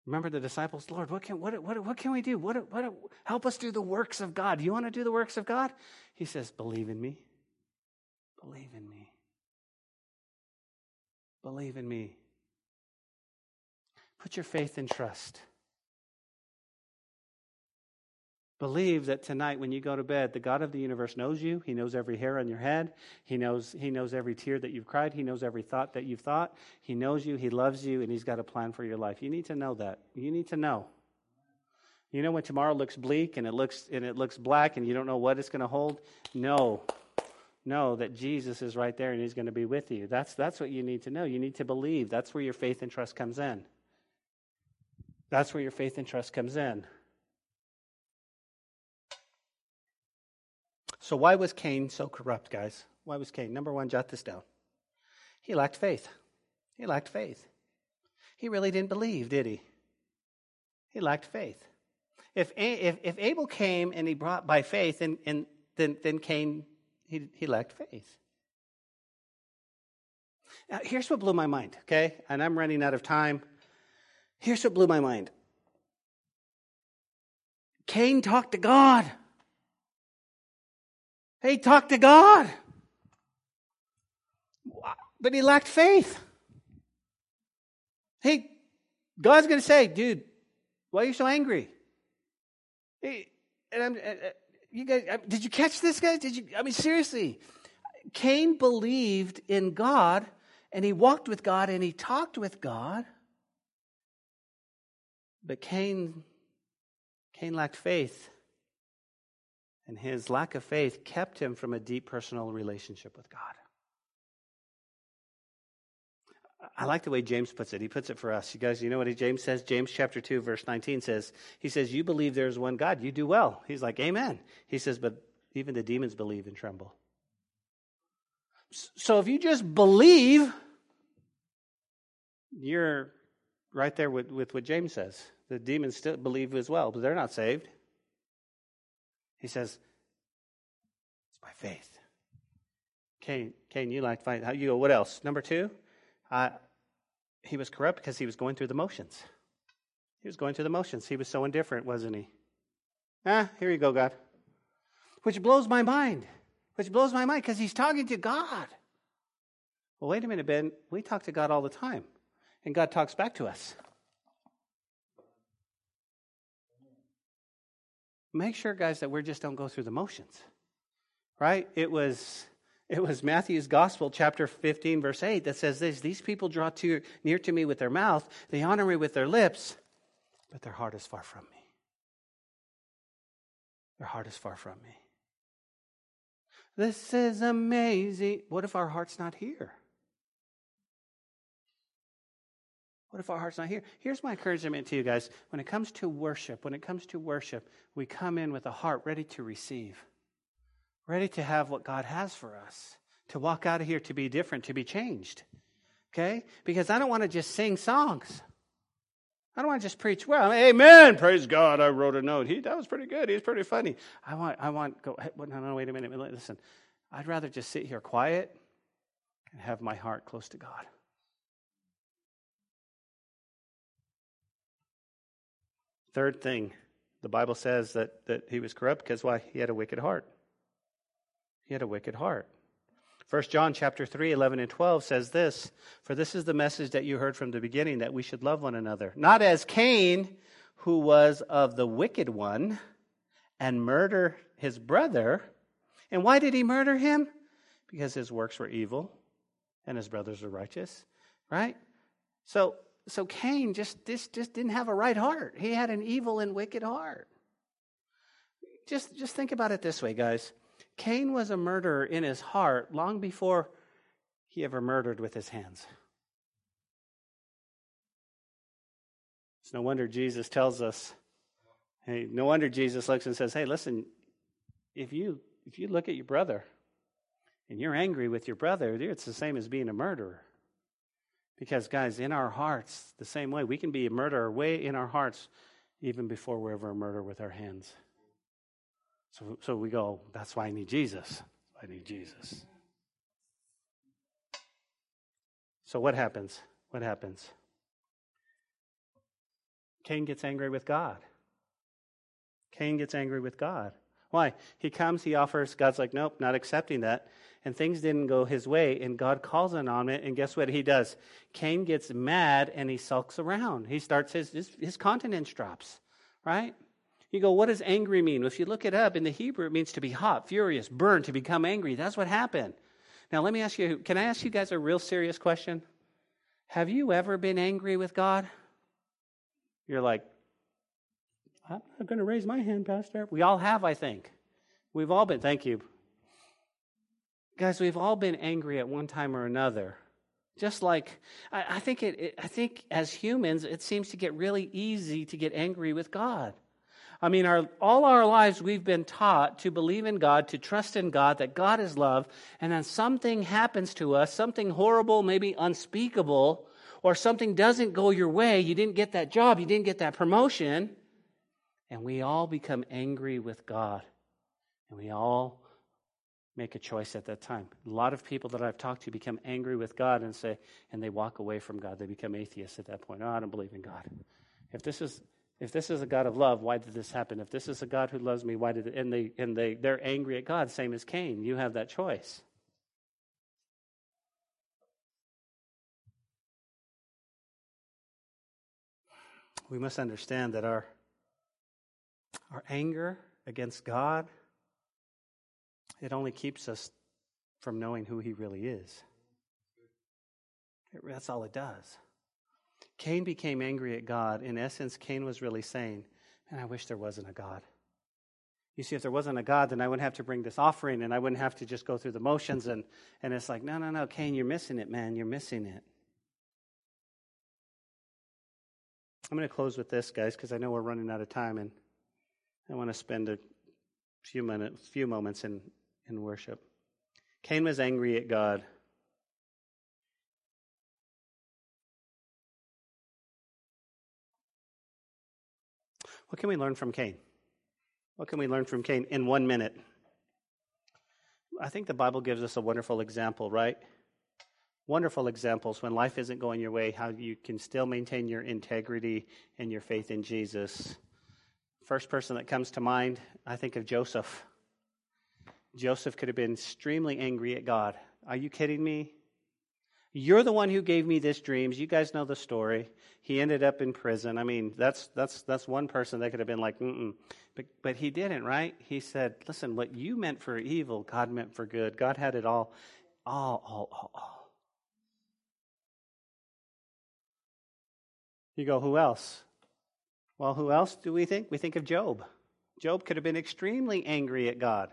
Remember the disciples, Lord, what can, what, what, what can we do? What, what, help us do the works of God. Do You want to do the works of God? He says, believe in me. Believe in me. Believe in me. Put your faith and trust. Believe that tonight when you go to bed, the God of the universe knows you. He knows every hair on your head. He knows, he knows every tear that you've cried. He knows every thought that you've thought. He knows you. He loves you, and He's got a plan for your life. You need to know that. You need to know. You know when tomorrow looks bleak and it looks and it looks black and you don't know what it's going to hold? Know. Know that Jesus is right there and he's going to be with you. That's that's what you need to know. You need to believe. That's where your faith and trust comes in. That's where your faith and trust comes in. So, why was Cain so corrupt, guys? Why was Cain? Number one, jot this down. He lacked faith. He lacked faith. He really didn't believe, did he? He lacked faith. If, if, if Abel came and he brought by faith, and, and then, then Cain, he, he lacked faith. Now, here's what blew my mind, okay? And I'm running out of time. Here's what blew my mind Cain talked to God. He talked to God. But he lacked faith. Hey, God's going to say, dude, why are you so angry? Hey, and I'm, you guys, did you catch this, guys? Did you? I mean, seriously, Cain believed in God, and he walked with God, and he talked with God. But Cain, Cain lacked faith. And his lack of faith kept him from a deep personal relationship with God. I like the way James puts it. He puts it for us. You guys, you know what James says? James chapter 2, verse 19 says, He says, You believe there is one God. You do well. He's like, Amen. He says, But even the demons believe and tremble. So if you just believe, you're right there with, with what James says. The demons still believe as well, but they're not saved. He says, It's by faith. Cain, Cain, you like fight. How you go, what else? Number two, he was corrupt because he was going through the motions. He was going through the motions. He was so indifferent, wasn't he? Ah, here you go, God. Which blows my mind. Which blows my mind because he's talking to God. Well, wait a minute, Ben. We talk to God all the time, and God talks back to us. Make sure, guys, that we just don't go through the motions. Right? It was it was Matthew's Gospel, chapter 15, verse 8, that says this These people draw to, near to me with their mouth, they honor me with their lips, but their heart is far from me. Their heart is far from me. This is amazing. What if our heart's not here? What if our heart's not here? Here's my encouragement to you guys. When it comes to worship, when it comes to worship, we come in with a heart ready to receive, ready to have what God has for us, to walk out of here to be different, to be changed. Okay? Because I don't want to just sing songs. I don't want to just preach. Well, amen. Praise God. I wrote a note. He that was pretty good. He's pretty funny. I want. I want. Go. No, no. Wait a minute. Listen. I'd rather just sit here quiet and have my heart close to God. Third thing, the Bible says that, that he was corrupt because why? He had a wicked heart. He had a wicked heart. 1 John chapter 3, 11 and 12 says this, For this is the message that you heard from the beginning, that we should love one another. Not as Cain, who was of the wicked one, and murder his brother. And why did he murder him? Because his works were evil and his brothers were righteous, right? So so Cain just, just, just didn't have a right heart. He had an evil and wicked heart. Just, just think about it this way, guys. Cain was a murderer in his heart long before he ever murdered with his hands. It's no wonder Jesus tells us, hey, no wonder Jesus looks and says, hey, listen, if you, if you look at your brother and you're angry with your brother, it's the same as being a murderer. Because, guys, in our hearts, the same way, we can be a murderer way in our hearts even before we're ever a murderer with our hands. So, so we go, that's why I need Jesus. I need Jesus. So, what happens? What happens? Cain gets angry with God. Cain gets angry with God. Why? He comes, he offers, God's like, nope, not accepting that and things didn't go his way, and God calls in on it, and guess what he does? Cain gets mad and he sulks around. He starts his his, his countenance drops, right? You go, what does angry mean? Well, if you look it up in the Hebrew, it means to be hot, furious, burn, to become angry. That's what happened. Now, let me ask you, can I ask you guys a real serious question? Have you ever been angry with God? You're like, I'm not going to raise my hand, Pastor. We all have, I think. We've all been. Thank you. Guys, we've all been angry at one time or another. Just like I, I think it, it, I think as humans, it seems to get really easy to get angry with God. I mean, our, all our lives we've been taught to believe in God, to trust in God, that God is love, and then something happens to us, something horrible, maybe unspeakable, or something doesn't go your way. You didn't get that job, you didn't get that promotion, and we all become angry with God. And we all make a choice at that time. A lot of people that I've talked to become angry with God and say, and they walk away from God. They become atheists at that point. Oh, I don't believe in God. If this is if this is a God of love, why did this happen? If this is a God who loves me, why did it? And they and they they're angry at God, same as Cain. You have that choice. We must understand that our our anger against God it only keeps us from knowing who he really is. That's all it does. Cain became angry at God. In essence, Cain was really saying, Man, I wish there wasn't a God. You see, if there wasn't a God, then I wouldn't have to bring this offering and I wouldn't have to just go through the motions. And, and it's like, no, no, no, Cain, you're missing it, man. You're missing it. I'm going to close with this, guys, because I know we're running out of time and I want to spend a few minutes, few moments in in worship. Cain was angry at God. What can we learn from Cain? What can we learn from Cain in one minute? I think the Bible gives us a wonderful example, right? Wonderful examples when life isn't going your way, how you can still maintain your integrity and your faith in Jesus. First person that comes to mind, I think of Joseph. Joseph could have been extremely angry at God. Are you kidding me? You're the one who gave me this dreams. You guys know the story. He ended up in prison. I mean, that's that's that's one person that could have been like, mm but but he didn't, right? He said, "Listen, what you meant for evil, God meant for good. God had it all, all, all, all, all." You go, who else? Well, who else do we think? We think of Job. Job could have been extremely angry at God.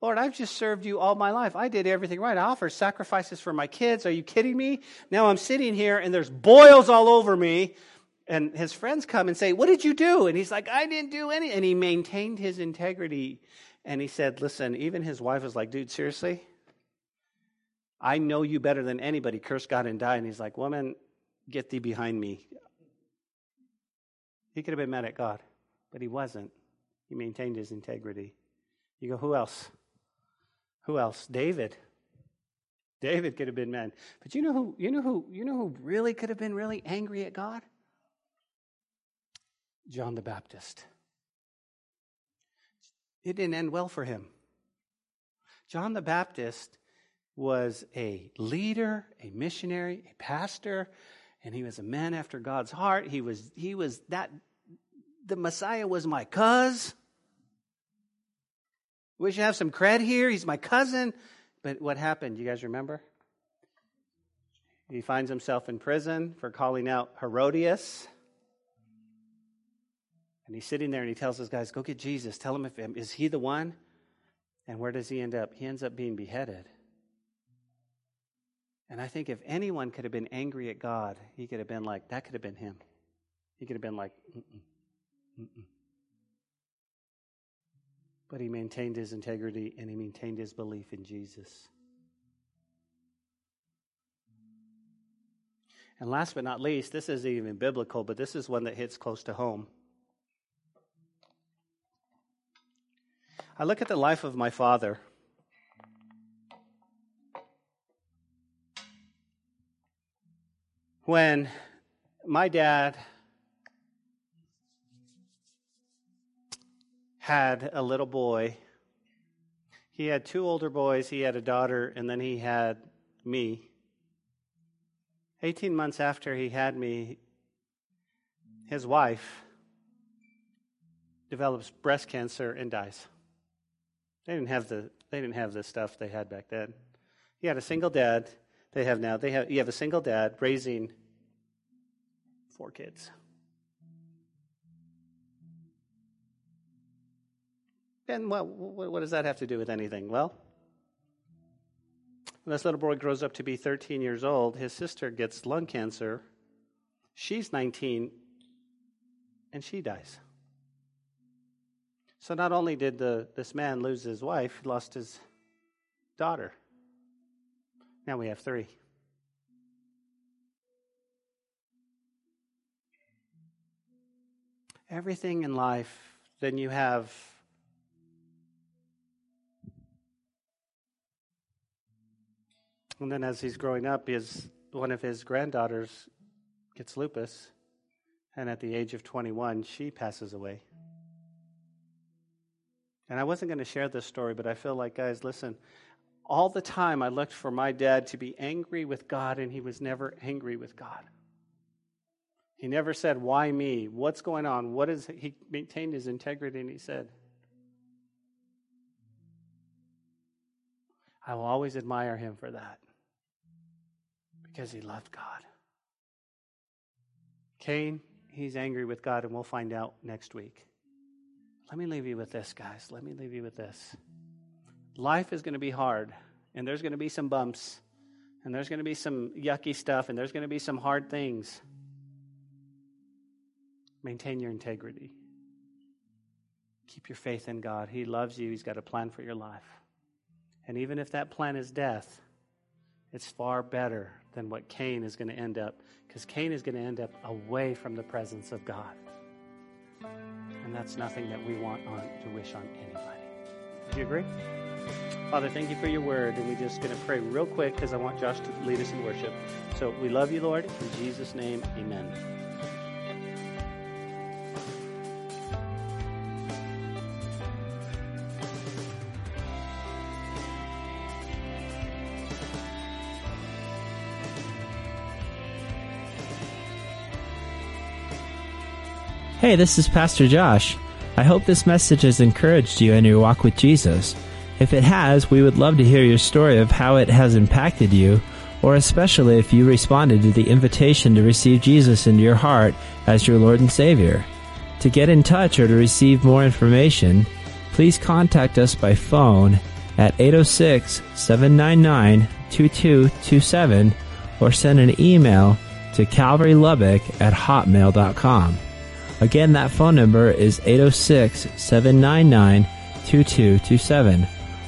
Lord, I've just served you all my life. I did everything right. I offered sacrifices for my kids. Are you kidding me? Now I'm sitting here and there's boils all over me. And his friends come and say, What did you do? And he's like, I didn't do any. And he maintained his integrity. And he said, Listen, even his wife was like, Dude, seriously? I know you better than anybody. Curse God and die. And he's like, Woman, get thee behind me. He could have been mad at God, but he wasn't. He maintained his integrity. You go, Who else? Who else? David. David could have been mad. But you know who you know who you know who really could have been really angry at God? John the Baptist. It didn't end well for him. John the Baptist was a leader, a missionary, a pastor, and he was a man after God's heart. He was he was that the Messiah was my cuz. We should have some cred here. He's my cousin. But what happened? You guys remember? He finds himself in prison for calling out Herodias. And he's sitting there and he tells his guys, Go get Jesus. Tell him if is he the one? And where does he end up? He ends up being beheaded. And I think if anyone could have been angry at God, he could have been like, that could have been him. He could have been like, mm-mm, mm-mm. But he maintained his integrity and he maintained his belief in Jesus. And last but not least, this isn't even biblical, but this is one that hits close to home. I look at the life of my father. When my dad had a little boy. He had two older boys, he had a daughter, and then he had me. 18 months after he had me, his wife develops breast cancer and dies. They didn't have the they didn't have the stuff they had back then. He had a single dad. They have now. They have you have a single dad raising four kids. And what, what does that have to do with anything? Well, when this little boy grows up to be 13 years old, his sister gets lung cancer. She's 19, and she dies. So not only did the, this man lose his wife, he lost his daughter. Now we have three. Everything in life, then you have And then as he's growing up, his, one of his granddaughters gets lupus. And at the age of 21, she passes away. And I wasn't going to share this story, but I feel like, guys, listen. All the time I looked for my dad to be angry with God, and he was never angry with God. He never said, Why me? What's going on? What is he maintained his integrity and he said, I will always admire him for that because he loved God. Cain, he's angry with God, and we'll find out next week. Let me leave you with this, guys. Let me leave you with this. Life is going to be hard, and there's going to be some bumps, and there's going to be some yucky stuff, and there's going to be some hard things. Maintain your integrity. Keep your faith in God. He loves you, He's got a plan for your life. And even if that plan is death, it's far better than what Cain is going to end up, because Cain is going to end up away from the presence of God. And that's nothing that we want on, to wish on anybody. Do you agree? Father, thank you for your word. And we're just going to pray real quick because I want Josh to lead us in worship. So we love you, Lord. In Jesus' name, amen. Hey, this is Pastor Josh. I hope this message has encouraged you in your walk with Jesus. If it has, we would love to hear your story of how it has impacted you, or especially if you responded to the invitation to receive Jesus into your heart as your Lord and Savior. To get in touch or to receive more information, please contact us by phone at 806 799 2227 or send an email to calvarylubbock at hotmail.com. Again, that phone number is 806 799 2227.